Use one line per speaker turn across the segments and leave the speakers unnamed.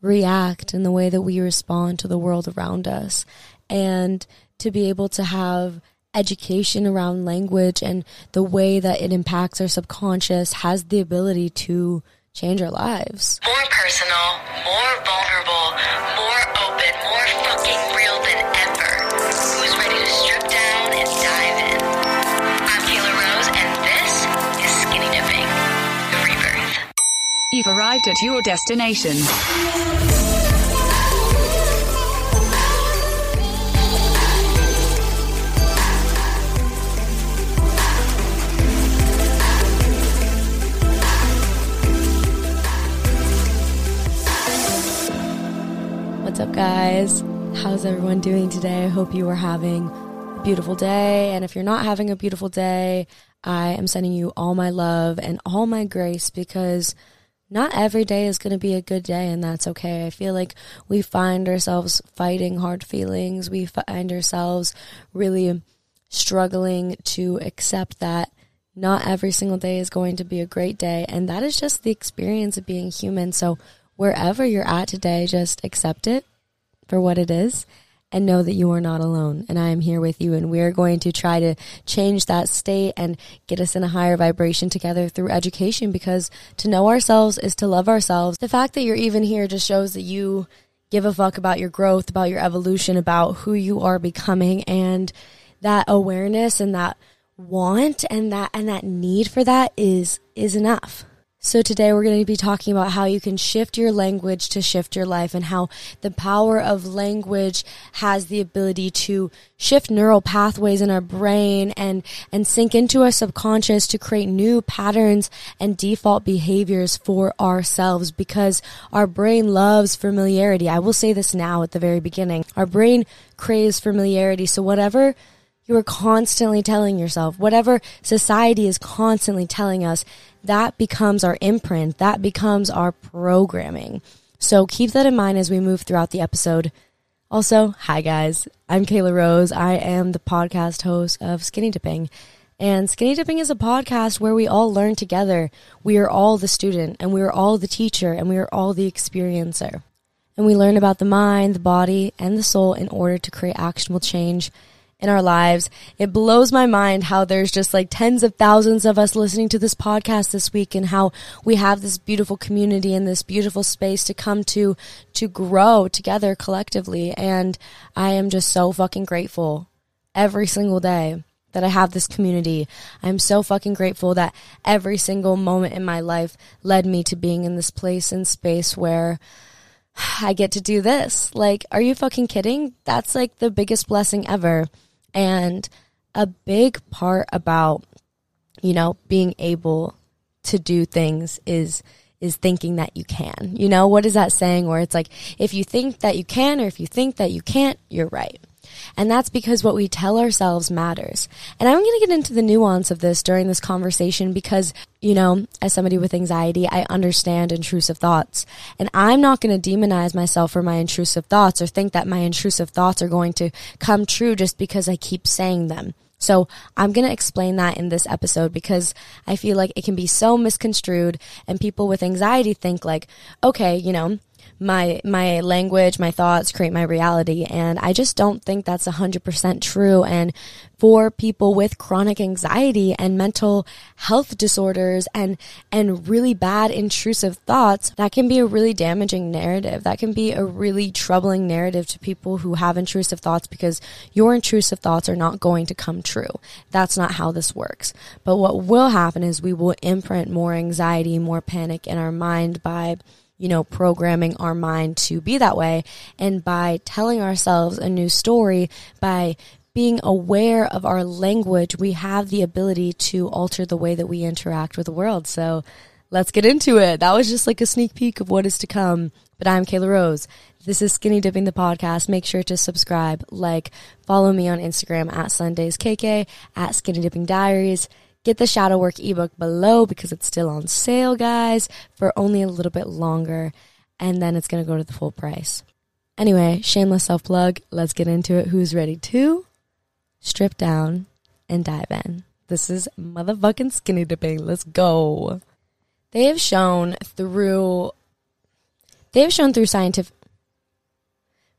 react and the way that we respond to the world around us. And to be able to have education around language and the way that it impacts our subconscious has the ability to change our lives.
More personal, more vulnerable,
You've arrived at your destination.
What's up, guys? How's everyone doing today? I hope you are having a beautiful day. And if you're not having a beautiful day, I am sending you all my love and all my grace because not every day is going to be a good day, and that's okay. I feel like we find ourselves fighting hard feelings. We find ourselves really struggling to accept that not every single day is going to be a great day. And that is just the experience of being human. So, wherever you're at today, just accept it for what it is and know that you are not alone and I am here with you and we are going to try to change that state and get us in a higher vibration together through education because to know ourselves is to love ourselves. The fact that you're even here just shows that you give a fuck about your growth, about your evolution, about who you are becoming and that awareness and that want and that and that need for that is is enough. So today we're going to be talking about how you can shift your language to shift your life and how the power of language has the ability to shift neural pathways in our brain and and sink into our subconscious to create new patterns and default behaviors for ourselves because our brain loves familiarity. I will say this now at the very beginning. Our brain craves familiarity. So whatever you are constantly telling yourself, whatever society is constantly telling us, that becomes our imprint, that becomes our programming. So keep that in mind as we move throughout the episode. Also, hi guys, I'm Kayla Rose. I am the podcast host of Skinny Dipping. And Skinny Dipping is a podcast where we all learn together. We are all the student, and we are all the teacher, and we are all the experiencer. And we learn about the mind, the body, and the soul in order to create actionable change in our lives. It blows my mind how there's just like tens of thousands of us listening to this podcast this week and how we have this beautiful community and this beautiful space to come to, to grow together collectively. And I am just so fucking grateful every single day that I have this community. I'm so fucking grateful that every single moment in my life led me to being in this place and space where I get to do this. Like, are you fucking kidding? That's like the biggest blessing ever. And a big part about, you know, being able to do things is is thinking that you can. You know, what is that saying where it's like if you think that you can or if you think that you can't, you're right. And that's because what we tell ourselves matters. And I'm going to get into the nuance of this during this conversation because, you know, as somebody with anxiety, I understand intrusive thoughts. And I'm not going to demonize myself for my intrusive thoughts or think that my intrusive thoughts are going to come true just because I keep saying them. So I'm going to explain that in this episode because I feel like it can be so misconstrued and people with anxiety think like, okay, you know, my my language, my thoughts create my reality and I just don't think that's 100% true and for people with chronic anxiety and mental health disorders and and really bad intrusive thoughts, that can be a really damaging narrative. That can be a really troubling narrative to people who have intrusive thoughts because your intrusive thoughts are not going to come true. That's not how this works. But what will happen is we will imprint more anxiety, more panic in our mind by you know, programming our mind to be that way. And by telling ourselves a new story, by being aware of our language, we have the ability to alter the way that we interact with the world. So let's get into it. That was just like a sneak peek of what is to come. But I'm Kayla Rose. This is Skinny Dipping the Podcast. Make sure to subscribe, like, follow me on Instagram at SundaysKK, at Skinny Dipping Diaries. Get the shadow work ebook below because it's still on sale, guys, for only a little bit longer. And then it's going to go to the full price. Anyway, shameless self plug. Let's get into it. Who's ready to strip down and dive in? This is motherfucking skinny dipping. Let's go. They have shown through they have shown through scientific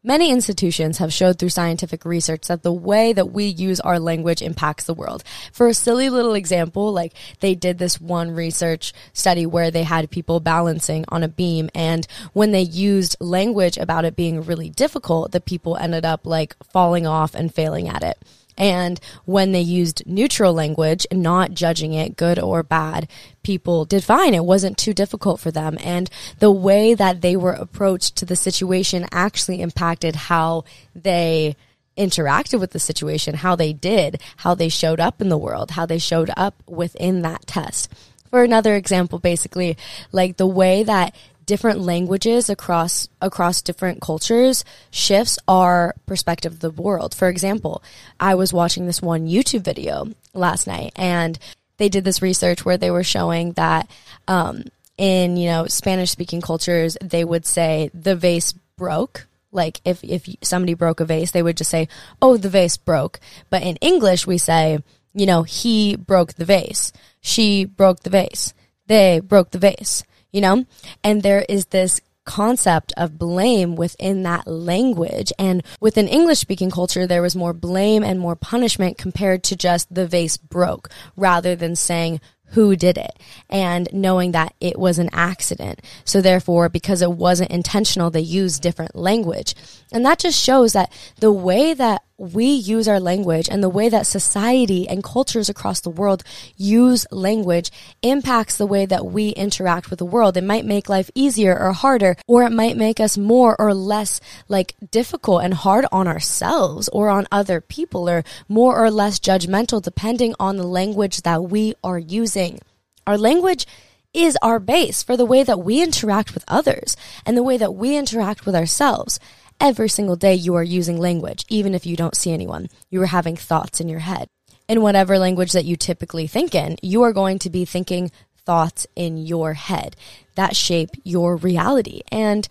Many institutions have showed through scientific research that the way that we use our language impacts the world. For a silly little example, like they did this one research study where they had people balancing on a beam and when they used language about it being really difficult, the people ended up like falling off and failing at it. And when they used neutral language, not judging it good or bad, people did fine. It wasn't too difficult for them. And the way that they were approached to the situation actually impacted how they interacted with the situation, how they did, how they showed up in the world, how they showed up within that test. For another example, basically, like the way that different languages across across different cultures shifts our perspective of the world. For example, I was watching this one YouTube video last night and they did this research where they were showing that um, in you know Spanish speaking cultures they would say the vase broke. Like if if somebody broke a vase they would just say oh the vase broke. But in English we say you know he broke the vase. She broke the vase. They broke the vase you know? And there is this concept of blame within that language. And within English speaking culture, there was more blame and more punishment compared to just the vase broke rather than saying, who did it and knowing that it was an accident. So therefore, because it wasn't intentional, they used different language. And that just shows that the way that we use our language and the way that society and cultures across the world use language impacts the way that we interact with the world. It might make life easier or harder, or it might make us more or less like difficult and hard on ourselves or on other people or more or less judgmental depending on the language that we are using. Our language is our base for the way that we interact with others and the way that we interact with ourselves every single day you are using language, even if you don't see anyone. You are having thoughts in your head. In whatever language that you typically think in, you are going to be thinking thoughts in your head that shape your reality. And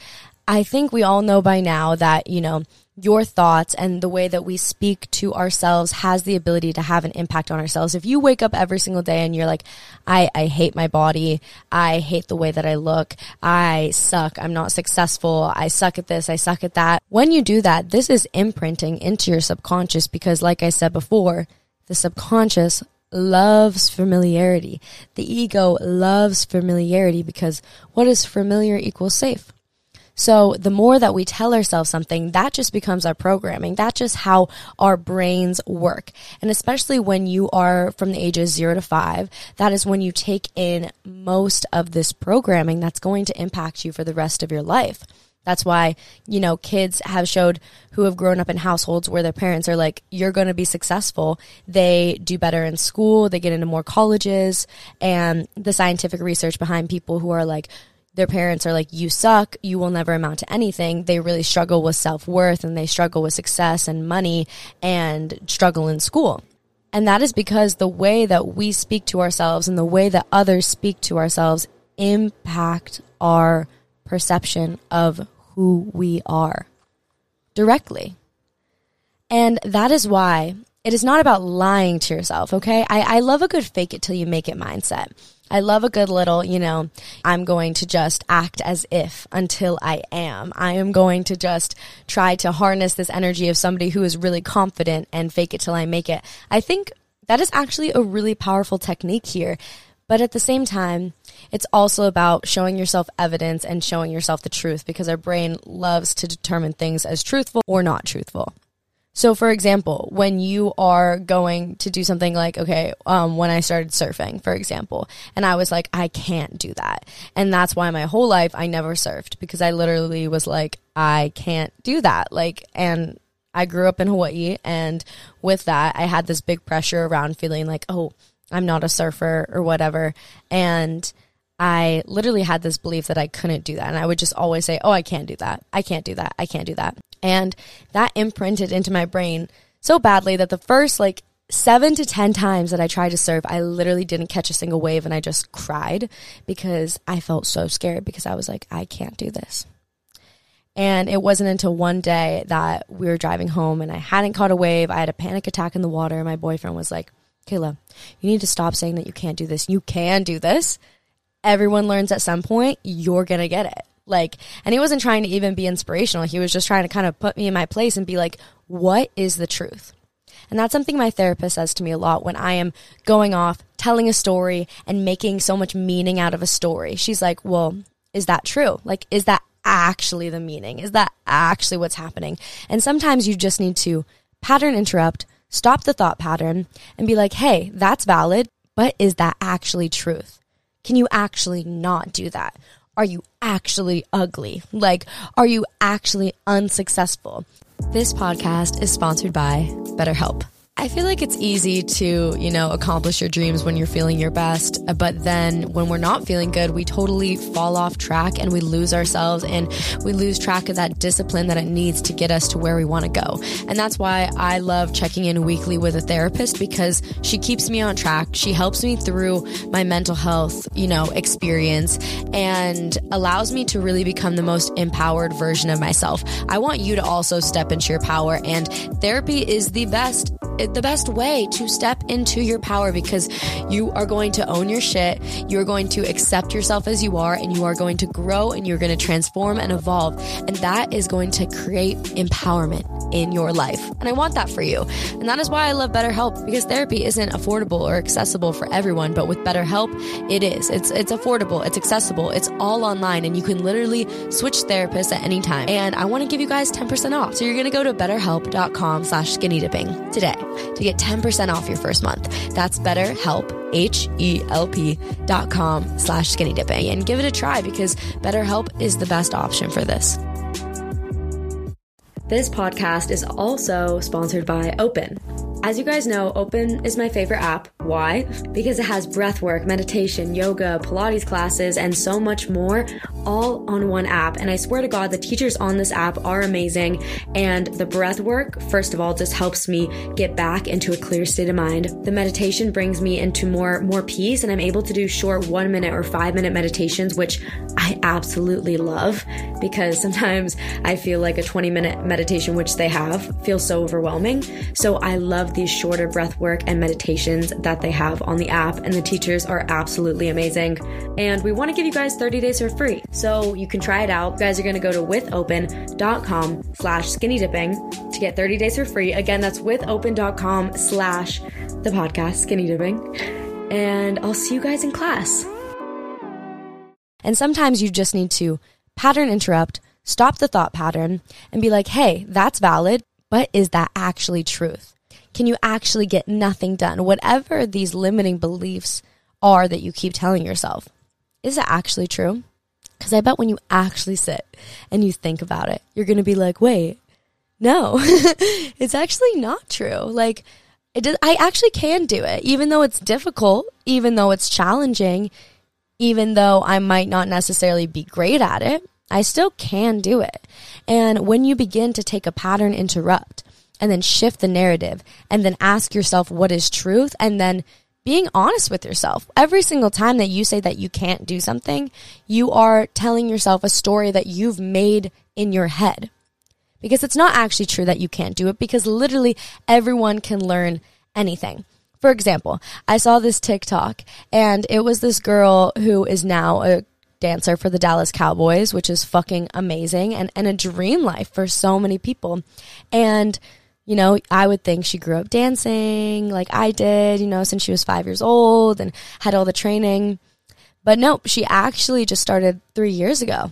I think we all know by now that, you know, your thoughts and the way that we speak to ourselves has the ability to have an impact on ourselves. If you wake up every single day and you're like, I, I hate my body. I hate the way that I look. I suck. I'm not successful. I suck at this. I suck at that. When you do that, this is imprinting into your subconscious because like I said before, the subconscious loves familiarity. The ego loves familiarity because what is familiar equals safe. So the more that we tell ourselves something, that just becomes our programming. That's just how our brains work. And especially when you are from the ages zero to five, that is when you take in most of this programming that's going to impact you for the rest of your life. That's why, you know, kids have showed who have grown up in households where their parents are like, you're going to be successful. They do better in school. They get into more colleges and the scientific research behind people who are like, their parents are like, you suck, you will never amount to anything. They really struggle with self worth and they struggle with success and money and struggle in school. And that is because the way that we speak to ourselves and the way that others speak to ourselves impact our perception of who we are directly. And that is why it is not about lying to yourself, okay? I, I love a good fake it till you make it mindset. I love a good little, you know, I'm going to just act as if until I am. I am going to just try to harness this energy of somebody who is really confident and fake it till I make it. I think that is actually a really powerful technique here. But at the same time, it's also about showing yourself evidence and showing yourself the truth because our brain loves to determine things as truthful or not truthful. So, for example, when you are going to do something like, okay, um, when I started surfing, for example, and I was like, I can't do that. And that's why my whole life I never surfed because I literally was like, I can't do that. Like, and I grew up in Hawaii. And with that, I had this big pressure around feeling like, oh, I'm not a surfer or whatever. And I literally had this belief that I couldn't do that. And I would just always say, Oh, I can't do that. I can't do that. I can't do that. And that imprinted into my brain so badly that the first like seven to 10 times that I tried to surf, I literally didn't catch a single wave and I just cried because I felt so scared because I was like, I can't do this. And it wasn't until one day that we were driving home and I hadn't caught a wave. I had a panic attack in the water. and My boyfriend was like, Kayla, you need to stop saying that you can't do this. You can do this everyone learns at some point, you're going to get it. Like, and he wasn't trying to even be inspirational. He was just trying to kind of put me in my place and be like, what is the truth? And that's something my therapist says to me a lot when I am going off, telling a story and making so much meaning out of a story. She's like, well, is that true? Like, is that actually the meaning? Is that actually what's happening? And sometimes you just need to pattern interrupt, stop the thought pattern and be like, hey, that's valid, but is that actually truth? Can you actually not do that? Are you actually ugly? Like, are you actually unsuccessful? This podcast is sponsored by BetterHelp. I feel like it's easy to, you know, accomplish your dreams when you're feeling your best. Uh, but then when we're not feeling good, we totally fall off track and we lose ourselves and we lose track of that discipline that it needs to get us to where we want to go. And that's why I love checking in weekly with a therapist because she keeps me on track. She helps me through my mental health, you know, experience and allows me to really become the most empowered version of myself. I want you to also step into your power and therapy is the best the best way to step into your power because you are going to own your shit. You're going to accept yourself as you are and you are going to grow and you're going to transform and evolve. And that is going to create empowerment in your life. And I want that for you. And that is why I love BetterHelp because therapy isn't affordable or accessible for everyone, but with BetterHelp, it is. It's it's affordable, it's accessible, it's all online and you can literally switch therapists at any time. And I want to give you guys 10% off. So you're going to go to betterhelp.com slash skinny dipping today to get 10% off your first month. That's BetterHelp, H-E-L-P dot com slash skinny dipping and give it a try because BetterHelp is the best option for this. This podcast is also sponsored by Open. As you guys know, Open is my favorite app. Why? Because it has breathwork, meditation, yoga, Pilates classes, and so much more all on one app. And I swear to God, the teachers on this app are amazing. And the breath work, first of all, just helps me get back into a clear state of mind. The meditation brings me into more, more peace, and I'm able to do short one minute or five minute meditations, which I absolutely love because sometimes I feel like a 20 minute meditation, which they have, feels so overwhelming. So I love these shorter breath work and meditations that they have on the app, and the teachers are absolutely amazing. And we want to give you guys 30 days for free. So you can try it out. You guys are going to go to withopen.com slash skinny dipping to get 30 days for free. Again, that's withopen.com slash the podcast skinny dipping. And I'll see you guys in class. And sometimes you just need to pattern interrupt, stop the thought pattern, and be like, hey, that's valid, but is that actually truth? Can you actually get nothing done? Whatever these limiting beliefs are that you keep telling yourself, is it actually true? Because I bet when you actually sit and you think about it, you're going to be like, wait, no, it's actually not true. Like, it does, I actually can do it, even though it's difficult, even though it's challenging. even though I might not necessarily be great at it, I still can do it. And when you begin to take a pattern interrupt and then shift the narrative and then ask yourself what is truth and then being honest with yourself. Every single time that you say that you can't do something, you are telling yourself a story that you've made in your head. Because it's not actually true that you can't do it because literally everyone can learn anything. For example, I saw this TikTok and it was this girl who is now a dancer for the Dallas Cowboys, which is fucking amazing and, and a dream life for so many people. And, you know, I would think she grew up dancing like I did, you know, since she was five years old and had all the training. But nope, she actually just started three years ago.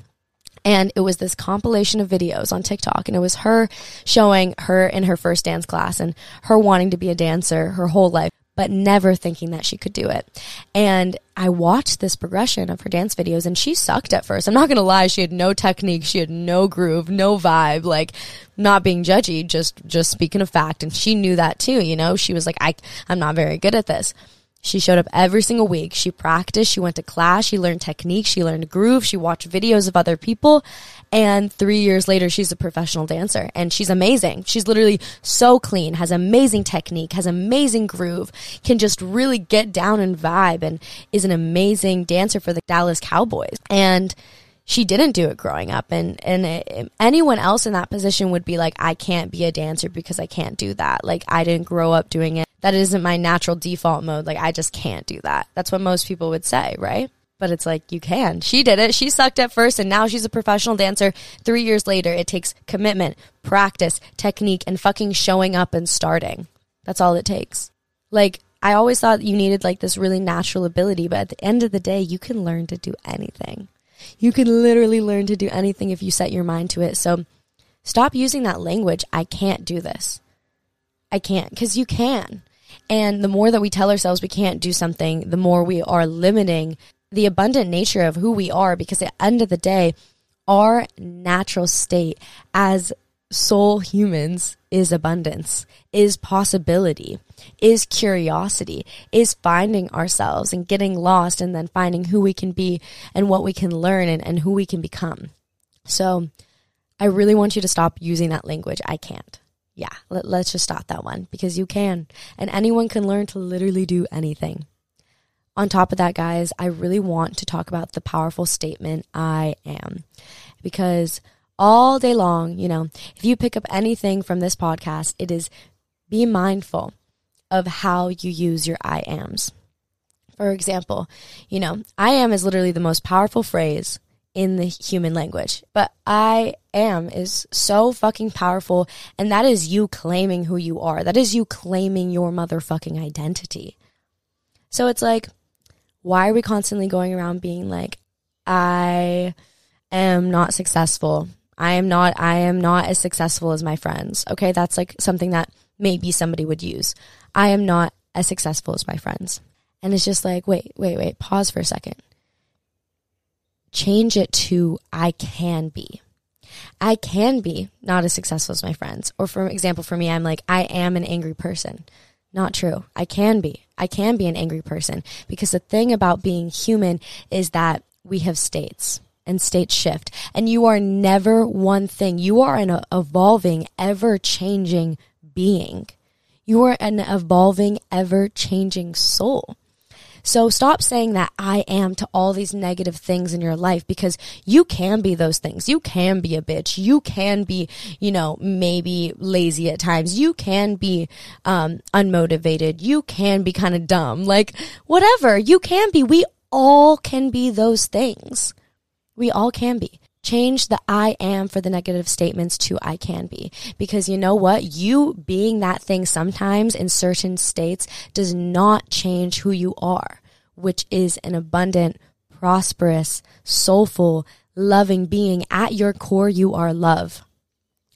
And it was this compilation of videos on TikTok. And it was her showing her in her first dance class and her wanting to be a dancer her whole life but never thinking that she could do it. And I watched this progression of her dance videos and she sucked at first. I'm not going to lie. She had no technique. She had no groove, no vibe, like not being judgy, just, just speaking of fact. And she knew that too. You know, she was like, I, I'm not very good at this. She showed up every single week. She practiced. She went to class. She learned technique. She learned groove. She watched videos of other people. And three years later, she's a professional dancer and she's amazing. She's literally so clean, has amazing technique, has amazing groove, can just really get down and vibe and is an amazing dancer for the Dallas Cowboys. And she didn't do it growing up and and it, anyone else in that position would be like I can't be a dancer because I can't do that. Like I didn't grow up doing it. That isn't my natural default mode. Like I just can't do that. That's what most people would say right but it's like you can she did it she sucked at first and now she's a professional dancer 3 years later it takes commitment practice technique and fucking showing up and starting that's all it takes like I always thought you needed like this really natural ability but at the end of the day you can learn to do anything you can literally learn to do anything if you set your mind to it. So stop using that language. I can't do this. I can't because you can. And the more that we tell ourselves we can't do something, the more we are limiting the abundant nature of who we are because at the end of the day, our natural state as soul humans is abundance, is possibility, is curiosity, is finding ourselves and getting lost and then finding who we can be and what we can learn and, and who we can become. So I really want you to stop using that language. I can't. Yeah, let, let's just stop that one because you can. And anyone can learn to literally do anything. On top of that, guys, I really want to talk about the powerful statement I am because all day long, you know, if you pick up anything from this podcast, it is be mindful of how you use your I ams. For example, you know, I am is literally the most powerful phrase in the human language, but I am is so fucking powerful. And that is you claiming who you are. That is you claiming your motherfucking identity. So it's like, why are we constantly going around being like, I am not successful. I am not, I am not as successful as my friends. Okay. That's like something that maybe somebody would use. I am not as successful as my friends. And it's just like, wait, wait, wait, pause for a second. Change it to I can be. I can be not as successful as my friends. Or for example, for me, I'm like, I am an angry person. Not true. I can be. I can be an angry person because the thing about being human is that we have states and states shift. And you are never one thing. You are an evolving, ever changing being. You are an evolving, ever changing soul. So stop saying that I am to all these negative things in your life because you can be those things. You can be a bitch. You can be, you know, maybe lazy at times. You can be um, unmotivated. You can be kind of dumb. Like whatever. You can be. We all can be those things. We all can be. Change the I am for the negative statements to I can be. Because you know what? You being that thing sometimes in certain states does not change who you are, which is an abundant, prosperous, soulful, loving being. At your core, you are love.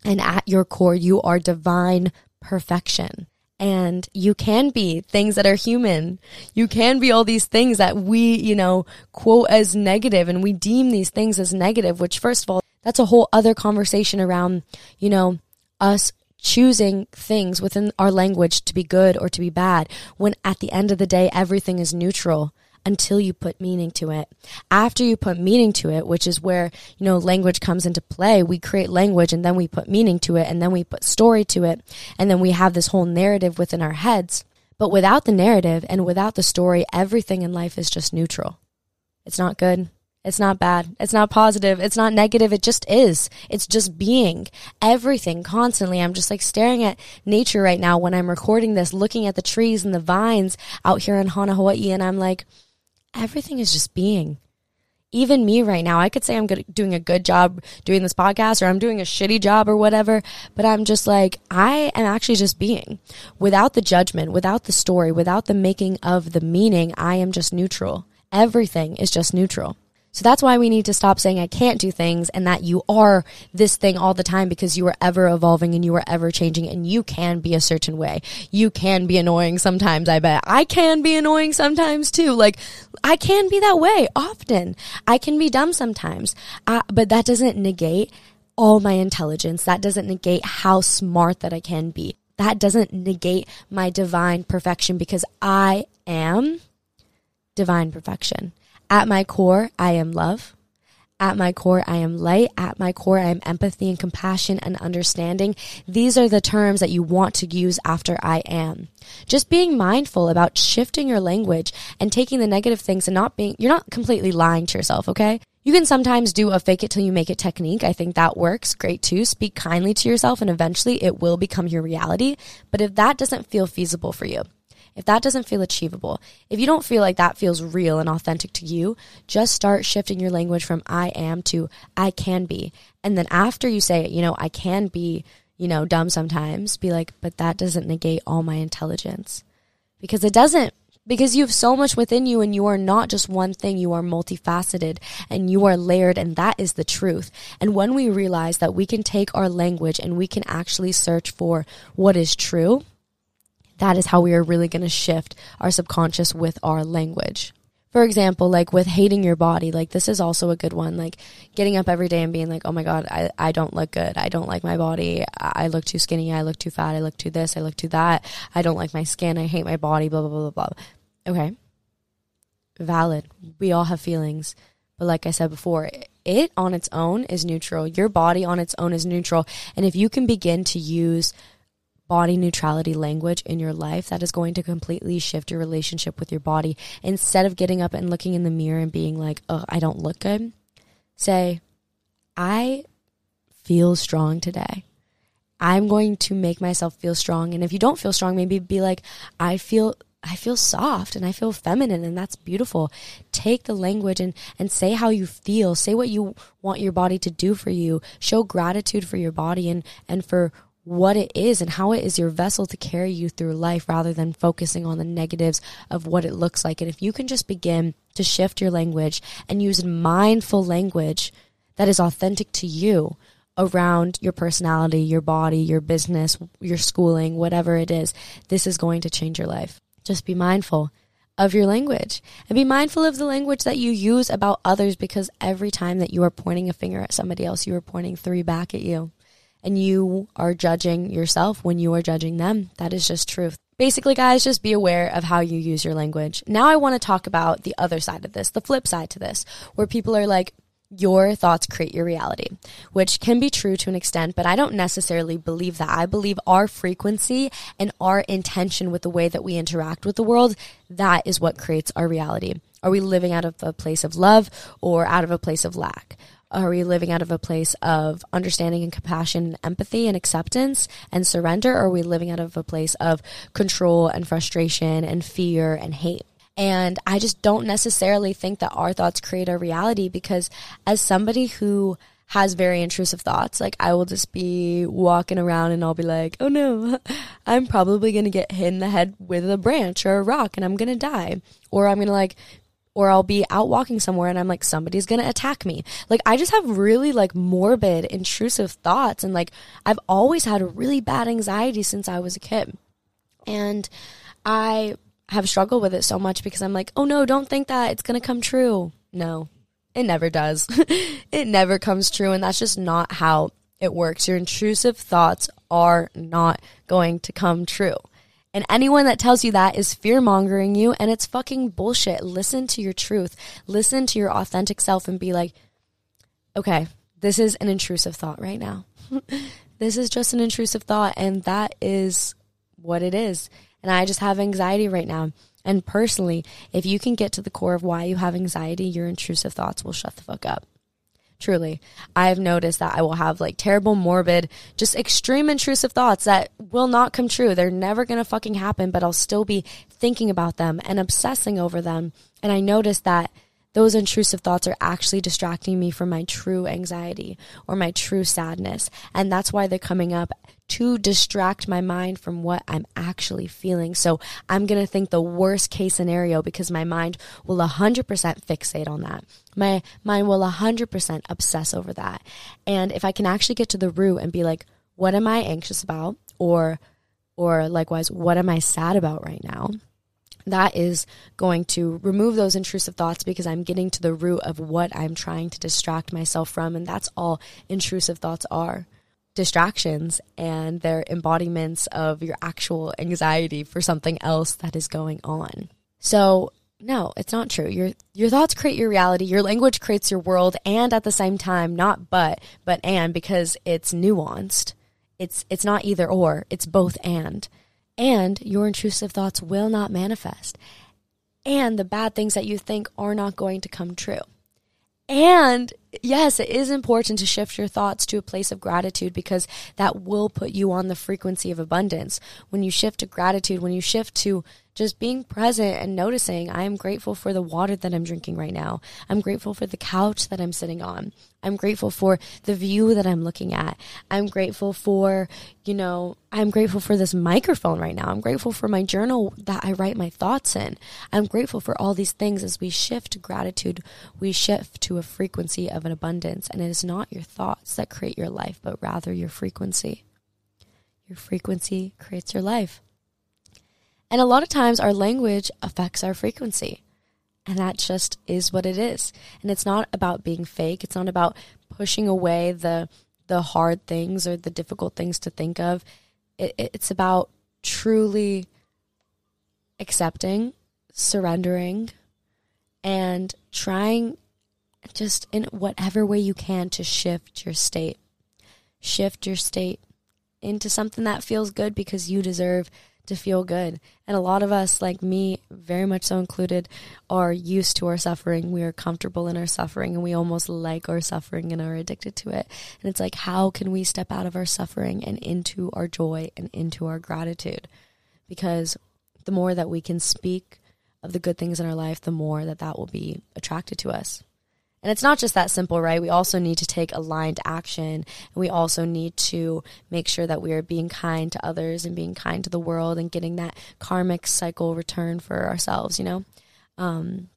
And at your core, you are divine perfection and you can be things that are human. You can be all these things that we, you know, quote as negative and we deem these things as negative, which first of all, that's a whole other conversation around, you know, us choosing things within our language to be good or to be bad when at the end of the day, everything is neutral. until you put meaning to it. After you put meaning to it, which is where, you know, language comes into play, we create language and then we put meaning to it and then we put story to it. And then we have this whole narrative within our heads. But without the narrative and without the story, everything in life is just neutral. It's not good. It's not bad. It's not positive. It's not negative. It just is. It's just being everything constantly. I'm just like staring at nature right now when I'm recording this, looking at the trees and the vines out here in Hana, Hawaii. And I'm like, everything is just being. Even me right now, I could say I'm good, doing a good job doing this podcast or I'm doing a shitty job or whatever, but I'm just like, I am actually just being without the judgment, without the story, without the making of the meaning. I am just neutral. Everything is just neutral. So that's why we need to stop saying I can't do things and that you are this thing all the time because you are ever evolving and you are ever changing and you can be a certain way. You can be annoying sometimes, I bet. I can be annoying sometimes too. Like, I can be that way often. I can be dumb sometimes. Uh, but that doesn't negate all my intelligence. That doesn't negate how smart that I can be. That doesn't negate my divine perfection because I am divine perfection. At my core, I am love. At my core, I am light. At my core, I am empathy and compassion and understanding. These are the terms that you want to use after I am. Just being mindful about shifting your language and taking the negative things and not being, you're not completely lying to yourself, okay? You can sometimes do a fake it till you make it technique. I think that works great too. Speak kindly to yourself and eventually it will become your reality. But if that doesn't feel feasible for you, if that doesn't feel achievable, if you don't feel like that feels real and authentic to you, just start shifting your language from I am to I can be. And then after you say, it, you know, I can be, you know, dumb sometimes, be like, but that doesn't negate all my intelligence. Because it doesn't. Because you have so much within you and you are not just one thing, you are multifaceted and you are layered and that is the truth. And when we realize that we can take our language and we can actually search for what is true, that is how we are really going to shift our subconscious with our language. For example, like with hating your body, like this is also a good one. Like getting up every day and being like, oh my God, I, I don't look good. I don't like my body. I look too skinny. I look too fat. I look too this. I look too that. I don't like my skin. I hate my body, blah, blah, blah, blah, blah. Okay. Valid. We all have feelings. But like I said before, it on its own is neutral. Your body on its own is neutral. And if you can begin to use body neutrality language in your life that is going to completely shift your relationship with your body. Instead of getting up and looking in the mirror and being like, oh, I don't look good, say, I feel strong today. I'm going to make myself feel strong. And if you don't feel strong, maybe be like, I feel I feel soft and I feel feminine and that's beautiful. Take the language and, and say how you feel. Say what you want your body to do for you. Show gratitude for your body and, and for what it is and how it is your vessel to carry you through life rather than focusing on the negatives of what it looks like. And if you can just begin to shift your language and use mindful language that is authentic to you around your personality, your body, your business, your schooling, whatever it is, this is going to change your life. Just be mindful of your language and be mindful of the language that you use about others because every time that you are pointing a finger at somebody else, you are pointing three back at you and you are judging yourself when you are judging them. That is just truth. Basically, guys, just be aware of how you use your language. Now, I want to talk about the other side of this, the flip side to this, where people are like, your thoughts create your reality, which can be true to an extent, but I don't necessarily believe that. I believe our frequency and our intention with the way that we interact with the world, that is what creates our reality. Are we living out of a place of love or out of a place of lack? Are we living out of a place of understanding and compassion and empathy and acceptance and surrender? Or are we living out of a place of control and frustration and fear and hate? And I just don't necessarily think that our thoughts create our reality because as somebody who has very intrusive thoughts. Like I will just be walking around and I'll be like, oh no, I'm probably going to get hit in the head with a branch or a rock and I'm going to die. Or I'm going to like or I'll be out walking somewhere and I'm like, somebody's gonna attack me. Like, I just have really like morbid, intrusive thoughts. And like, I've always had really bad anxiety since I was a kid. And I have struggled with it so much because I'm like, oh no, don't think that it's gonna come true. No, it never does. it never comes true. And that's just not how it works. Your intrusive thoughts are not going to come true. And anyone that tells you that is fear mongering you and it's fucking bullshit. Listen to your truth. Listen to your authentic self and be like, okay, this is an intrusive thought right now. this is just an intrusive thought and that is what it is. And I just have anxiety right now. And personally, if you can get to the core of why you have anxiety, your intrusive thoughts will shut the fuck up. Truly, I've noticed that I will have like terrible, morbid, just extreme intrusive thoughts that will not come true. They're never going to fucking happen, but I'll still be thinking about them and obsessing over them. And I notice that those intrusive thoughts are actually distracting me from my true anxiety or my true sadness. And that's why they're coming up to distract my mind from what I'm actually feeling. So I'm going to think the worst case scenario because my mind will 100% fixate on that. My mind will 100% obsess over that. And if I can actually get to the root and be like, what am I anxious about? Or, or likewise, what am I sad about right now? that is going to remove those intrusive thoughts because I'm getting to the root of what I'm trying to distract myself from. And that's all intrusive thoughts are distractions and they're embodiments of your actual anxiety for something else that is going on. So, no, it's not true. Your your thoughts create your reality. Your language creates your world and at the same time not but but and because it's nuanced. It's it's not either or, it's both and and your intrusive thoughts will not manifest. And the bad things that you think are not going to come true. And yes, it is important to shift your thoughts to a place of gratitude because that will put you on the frequency of abundance. When you shift to gratitude, when you shift to just being present and noticing, I am grateful for the water that I'm drinking right now. I'm grateful for the couch that I'm sitting on. I'm grateful for the view that I'm looking at. I'm grateful for, you know, I'm grateful for this microphone right now. I'm grateful for my journal that I write my thoughts in. I'm grateful for all these things as we shift gratitude, we shift to a frequency of an abundance. And it is not your thoughts that create your life, but rather your frequency. Your frequency creates your life. And a lot of times our language affects our frequency. And that just is what it is. And it's not about being fake. It's not about pushing away the the hard things or the difficult things to think of. It, it's about truly accepting, surrendering, and trying just in whatever way you can to shift your state. Shift your state into something that feels good because you deserve to feel good. And a lot of us, like me, very much so included, are used to our suffering. We are comfortable in our suffering and we almost like our suffering and are addicted to it. And it's like, how can we step out of our suffering and into our joy and into our gratitude? Because the more that we can speak of the good things in our life, the more that that will be attracted to us. And it's not just that simple, right? We also need to take aligned action. And we also need to make sure that we are being kind to others and being kind to the world and getting that karmic cycle return for ourselves, you know? Um,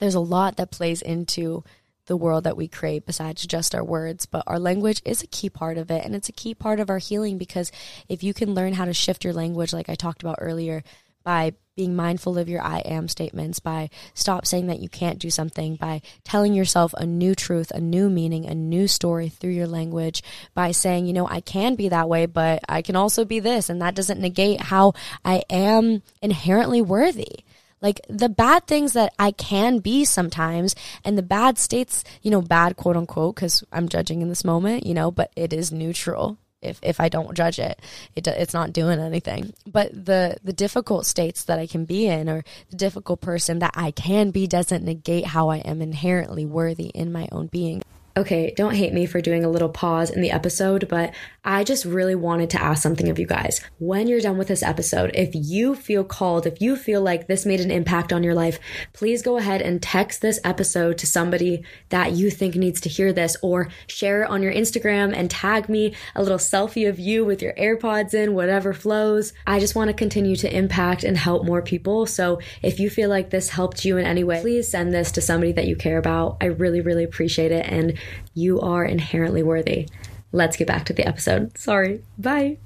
there's a lot that plays into the world that we create besides just our words, but our language is a key part of it. And it's a key part of our healing because if you can learn how to shift your language, like I talked about earlier, by being mindful of your I am statements, by stop saying that you can't do something, by telling yourself a new truth, a new meaning, a new story through your language, by saying, you know, I can be that way, but I can also be this. And that doesn't negate how I am inherently worthy. Like the bad things that I can be sometimes and the bad states, you know, bad quote unquote, because I'm judging in this moment, you know, but it is neutral if if I don't judge it, it it's not doing anything. But the the difficult states that I can be in, or the difficult person that I can be, doesn't negate how I am inherently worthy in my own being. Okay, don't hate me for doing a little pause in the episode, but I just really wanted to ask something of you guys. When you're done with this episode, if you feel called, if you feel like this made an impact on your life, please go ahead and text this episode to somebody that you think needs to hear this or share it on your Instagram and tag me a little selfie of you with your AirPods in, whatever flows. I just want to continue to impact and help more people. So if you feel like this helped you in any way, please send this to somebody that you care about. I really, really appreciate it. And you are inherently worthy. Let's get back to the episode. Sorry. Bye.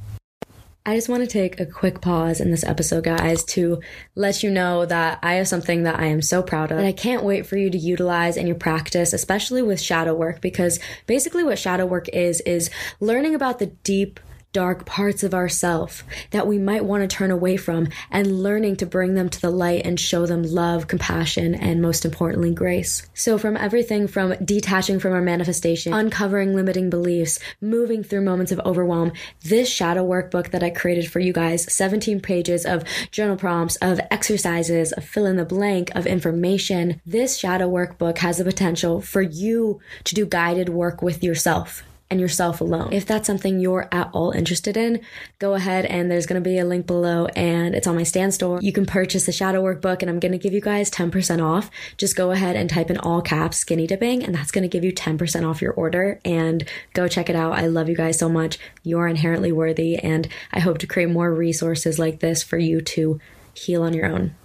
I just want to take a quick pause in this episode, guys, to let you know that I have something that I am so proud of that I can't wait for you to utilize in your practice, especially with shadow work, because basically what shadow work is, is learning about the deep
dark parts of ourself that we might want to turn away from and learning to bring them to the light and show them love, compassion, and most importantly, grace. So from everything from detaching from our manifestation, uncovering limiting beliefs, moving through moments of overwhelm, this shadow workbook that I created for you guys, 17 pages of journal prompts, of exercises, of fill in the blank, of information. This shadow workbook has the potential for you to do guided work with yourself and yourself alone. If that's something you're at all interested in, go ahead and there's going to be a link below and it's on my Stan store. You can purchase the shadow workbook and I'm going to give you guys 10% off. Just go ahead and type in all caps skinny dipping and that's going to give you 10% off your order and go check it out. I love you guys so much. You're inherently worthy and I hope to create more resources like this for you to heal on your own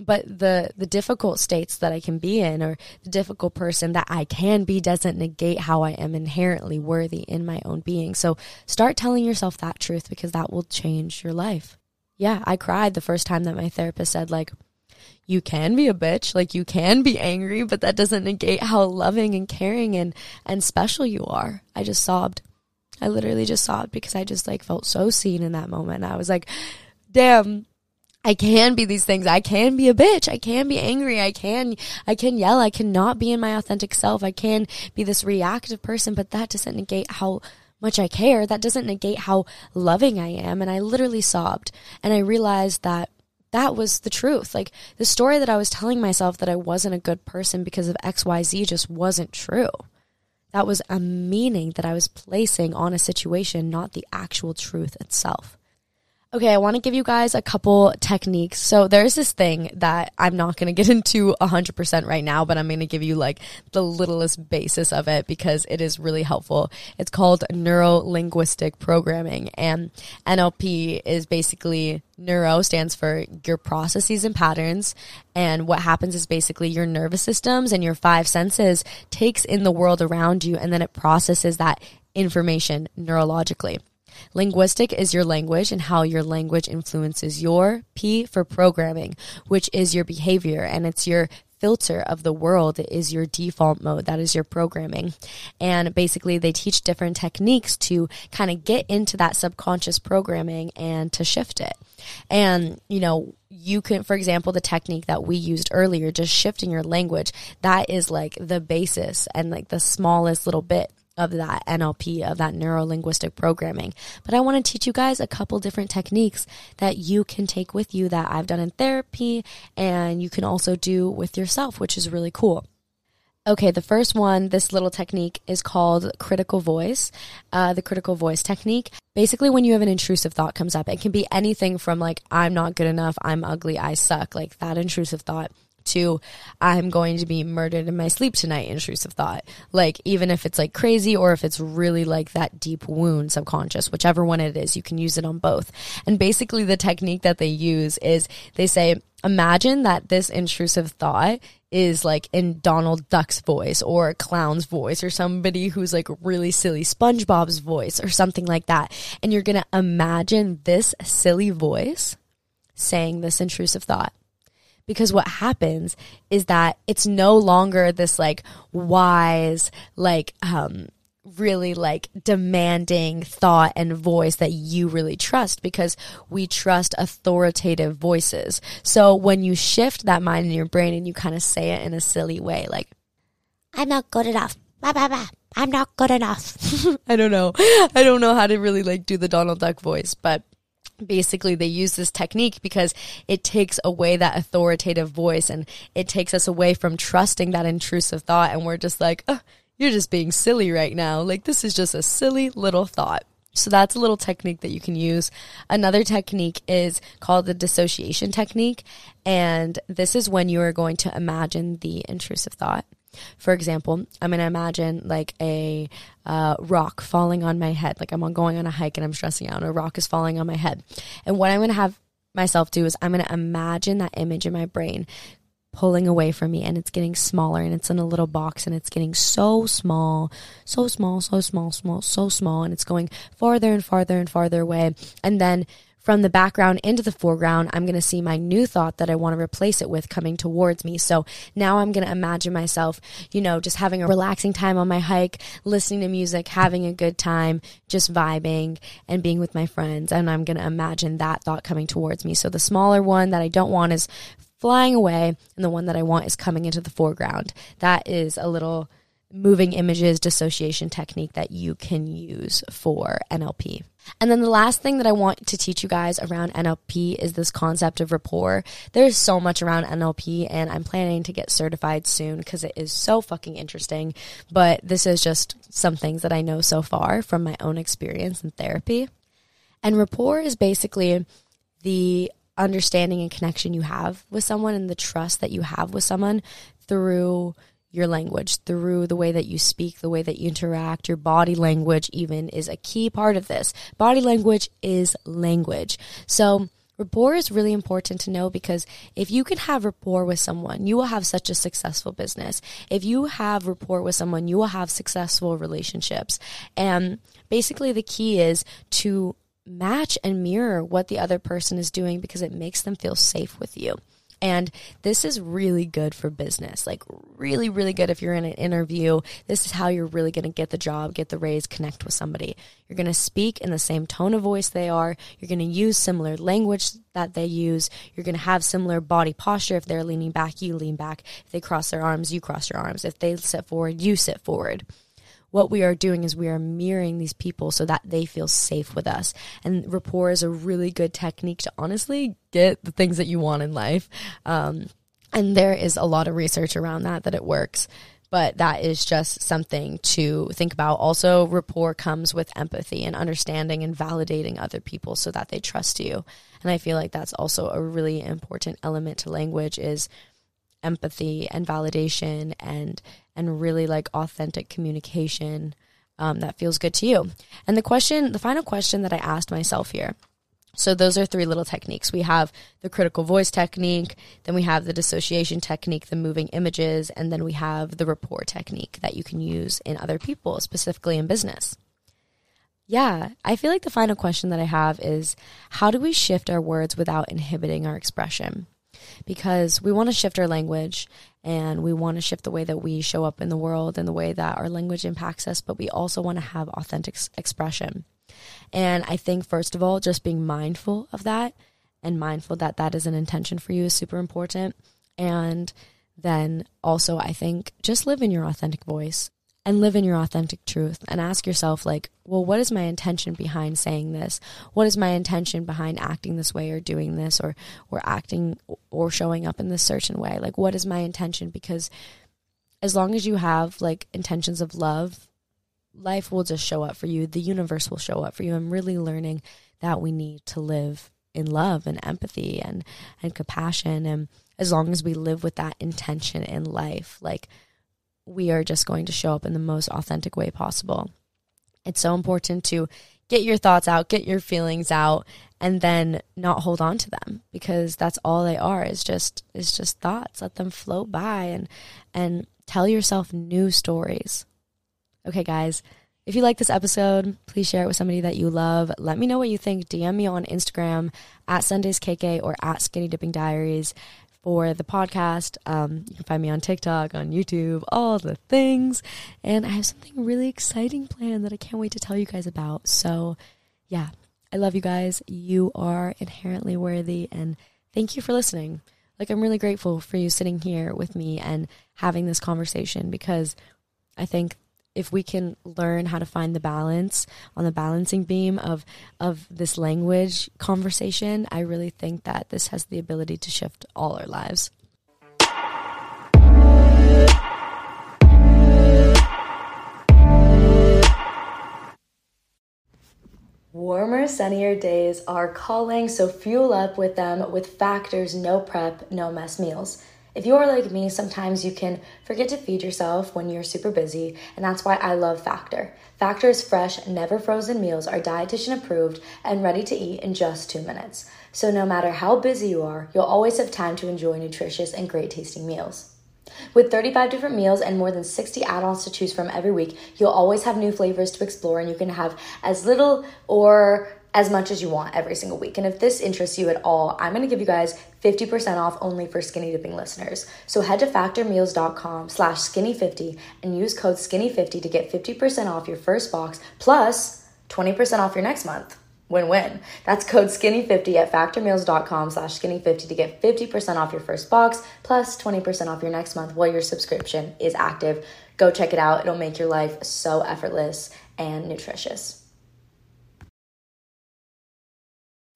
but the the difficult states that I can be in or the difficult person that I can be doesn't negate how I am inherently worthy in my own being. So start telling yourself that truth because that will change your life. Yeah, I cried the first time that my therapist said like you can be a bitch, like you can be angry, but that doesn't negate how loving and caring and and special you are. I just sobbed. I literally just sobbed because I just like felt so seen in that moment. I was like, damn, I can be these things. I can be a bitch. I can be angry. I can, I can yell. I cannot be in my authentic self. I can be this reactive person, but that doesn't negate how much I care. That doesn't negate how loving I am. And I literally sobbed and I realized that that was the truth. Like the story that I was telling myself that I wasn't a good person because of XYZ just wasn't true. That was a meaning that I was placing on a situation, not the actual truth itself. Okay, I want to give you guys a couple techniques. So there's this thing that I'm not going to get into 100% right now, but I'm going to give you like the littlest basis of it because it is really helpful. It's called neuro linguistic programming and NLP is basically neuro stands for your processes and patterns. And what happens is basically your nervous systems and your five senses takes in the world around you and then it processes that information neurologically. Linguistic is your language and how your language influences your P for programming, which is your behavior and it's your filter of the world is your default mode. That is your programming. And basically, they teach different techniques to kind of get into that subconscious programming and to shift it. And, you know, you can, for example, the technique that we used earlier, just shifting your language, that is like the basis and like the smallest little bit of that NLP, of that neuro linguistic programming. But I want to teach you guys a couple different techniques that you can take with you that I've done in therapy and you can also do with yourself, which is really cool. Okay, the first one, this little technique is called critical voice, uh, the critical voice technique. Basically, when you have an intrusive thought comes up, it can be anything from like, I'm not good enough, I'm ugly, I suck, like that intrusive thought to I'm going to be murdered in my sleep tonight intrusive thought. Like even if it's like crazy or if it's really like that deep wound subconscious, whichever one it is, you can use it on both. And basically the technique that they use is they say imagine that this intrusive thought is like in Donald Duck's voice or a clown's voice or somebody who's like really silly SpongeBob's voice or something like that. And you're going to imagine this silly voice saying this intrusive thought because what happens is that it's no longer this like wise, like, um, really like demanding thought and voice that you really trust because we trust authoritative voices. So when you shift that mind in your brain and you kind of say it in a silly way, like, I'm not good enough. Bah, bah, bah. I'm not good enough. I don't know. I don't know how to really like do the Donald Duck voice, but basically they use this technique because it takes away that authoritative voice and it takes us away from trusting that intrusive thought and we're just like oh, you're just being silly right now like this is just a silly little thought so that's a little technique that you can use. Another technique is called the dissociation technique. And this is when you are going to imagine the intrusive thought. For example, I'm going to imagine like a uh, rock falling on my head. Like I'm going on a hike and I'm stressing out and a rock is falling on my head. And what I'm going to have myself do is I'm going to imagine that image in my brain pulling away from me and it's getting smaller and it's in a little box and it's getting so small, so small, so small, small, so small and it's going farther and farther and farther away. And then from the background into the foreground, I'm going to see my new thought that I want to replace it with coming towards me. So now I'm going to imagine myself, you know, just having a relaxing time on my hike, listening to music, having a good time, just vibing and being with my friends. And I'm going to imagine that thought coming towards me. So the smaller one that I don't want is flying away, and the one that I want is coming into the foreground. That is a little moving images dissociation technique that you can use for NLP. And then the last thing that I want to teach you guys around NLP is this concept of rapport. There's so much around NLP and I'm planning to get certified soon because it is so fucking interesting. But this is just some things that I know so far from my own experience in therapy. And rapport is basically the understanding and connection you have with someone and the trust that you have with someone through your language, through the way that you speak, the way that you interact, your body language even is a key part of this. Body language is language. So, rapport is really important to know because if you can have rapport with someone, you will have such a successful business. If you have rapport with someone, you will have successful relationships. And basically, the key is to match and mirror what the other person is doing because it makes them feel safe with you. And this is really good for business. Like, really, really good if you're in an interview. This is how you're really going to get the job, get the raise, connect with somebody. You're going to speak in the same tone of voice they are. You're going to use similar language that they use. You're going to have similar body posture. If they're leaning back, you lean back. If they cross their arms, you cross your arms. If they sit forward, you sit forward what we are doing is we are mirroring these people so that they feel safe with us. And rapport is a really good technique to honestly get the things that you want in life. Um, and there is a lot of research around that, that it works. But that is just something to think about. Also, rapport comes with empathy and understanding and validating other people so that they trust you. And I feel like that's also a really important element to language is empathy and validation and and really like authentic communication um, that feels good to you. And the question, the final question that I asked myself here. So those are three little techniques. We have the critical voice technique, then we have the dissociation technique, the moving images, and then we have the rapport technique that you can use in other people, specifically in business. Yeah, I feel like the final question that I have is how do we shift our words without inhibiting our expression? Because we want to shift our language and we want to shift the way that we show up in the world and the way that our language impacts us, but we also want to have authentic expression. And I think, first of all, just being mindful of that and mindful that that is an intention for you is super important. And then also, I think just live in your authentic voice and live in your authentic truth and ask yourself like well what is my intention behind saying this? What is my intention behind acting this way or doing this or or acting or showing up in this certain way? Like what is my intention? Because as long as you have like intentions of love life will just show up for you. The universe will show up for you. I'm really learning that we need to live in love and empathy and and compassion. And as long as we live with that intention in life like we are just going to show up in the most authentic way possible. It's so important to get your thoughts out, get your feelings out, and then not hold on to them because that's all they are is just is just thoughts. Let them float by and and tell yourself new stories. Okay, guys. If you like this episode, please share it with somebody that you love. Let me know what you think. DM me on Instagram at SundaysKK or at Skinny Dipping Diaries for the podcast. Um, you can find me on TikTok, on YouTube, all the things. And I have something really exciting planned that I can't wait to tell you guys about. So, yeah, I love you guys. You are inherently worthy. And thank you for listening. Like, I'm really grateful for you sitting here with me and having this conversation because I think if we can learn how to find the balance on the balancing beam of of this language conversation, I really think that this has the ability to shift all our lives. Warmer, sunnier days are calling, so fuel up with them with Factor's no prep, no mess meals. If you are like me, sometimes you can forget to feed yourself when you're super busy, and that's why I love Factor. Factor's fresh, never frozen meals are dietitian approved and ready to eat in just two minutes. So no matter how busy you are, you'll always have time to enjoy nutritious and great tasting meals. With 35 different meals and more than 60 add ons to choose from every week, you'll always have new flavors to explore, and you can have as little or as much as you want every single week. And if this interests you at all, I'm gonna give you guys 50% off only for skinny dipping listeners. So head to factormeals.com slash skinny50 and use code skinny50 to get 50% off your first box plus 20% off your next month. Win-win. That's code skinny50 at factormeals.com slash skinny50 to get 50% off your first box plus 20% off your next month while your subscription is active. Go check it out. It'll make your life so effortless and nutritious.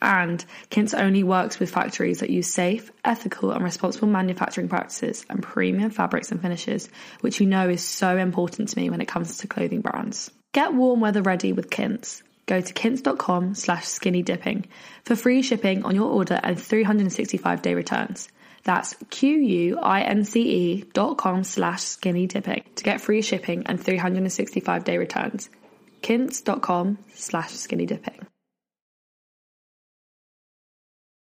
And Quince only works with factories that use safe, ethical, and responsible manufacturing practices and premium fabrics and finishes, which you know is so important to me when it comes to clothing brands. Get warm weather ready with Quince. Go to quince.com slash skinny dipping for free shipping on your order and 365 day returns. That's Q-U-I-N-C-E dot com slash skinny dipping to get free shipping and 365 day returns. Quince.com slash skinny dipping.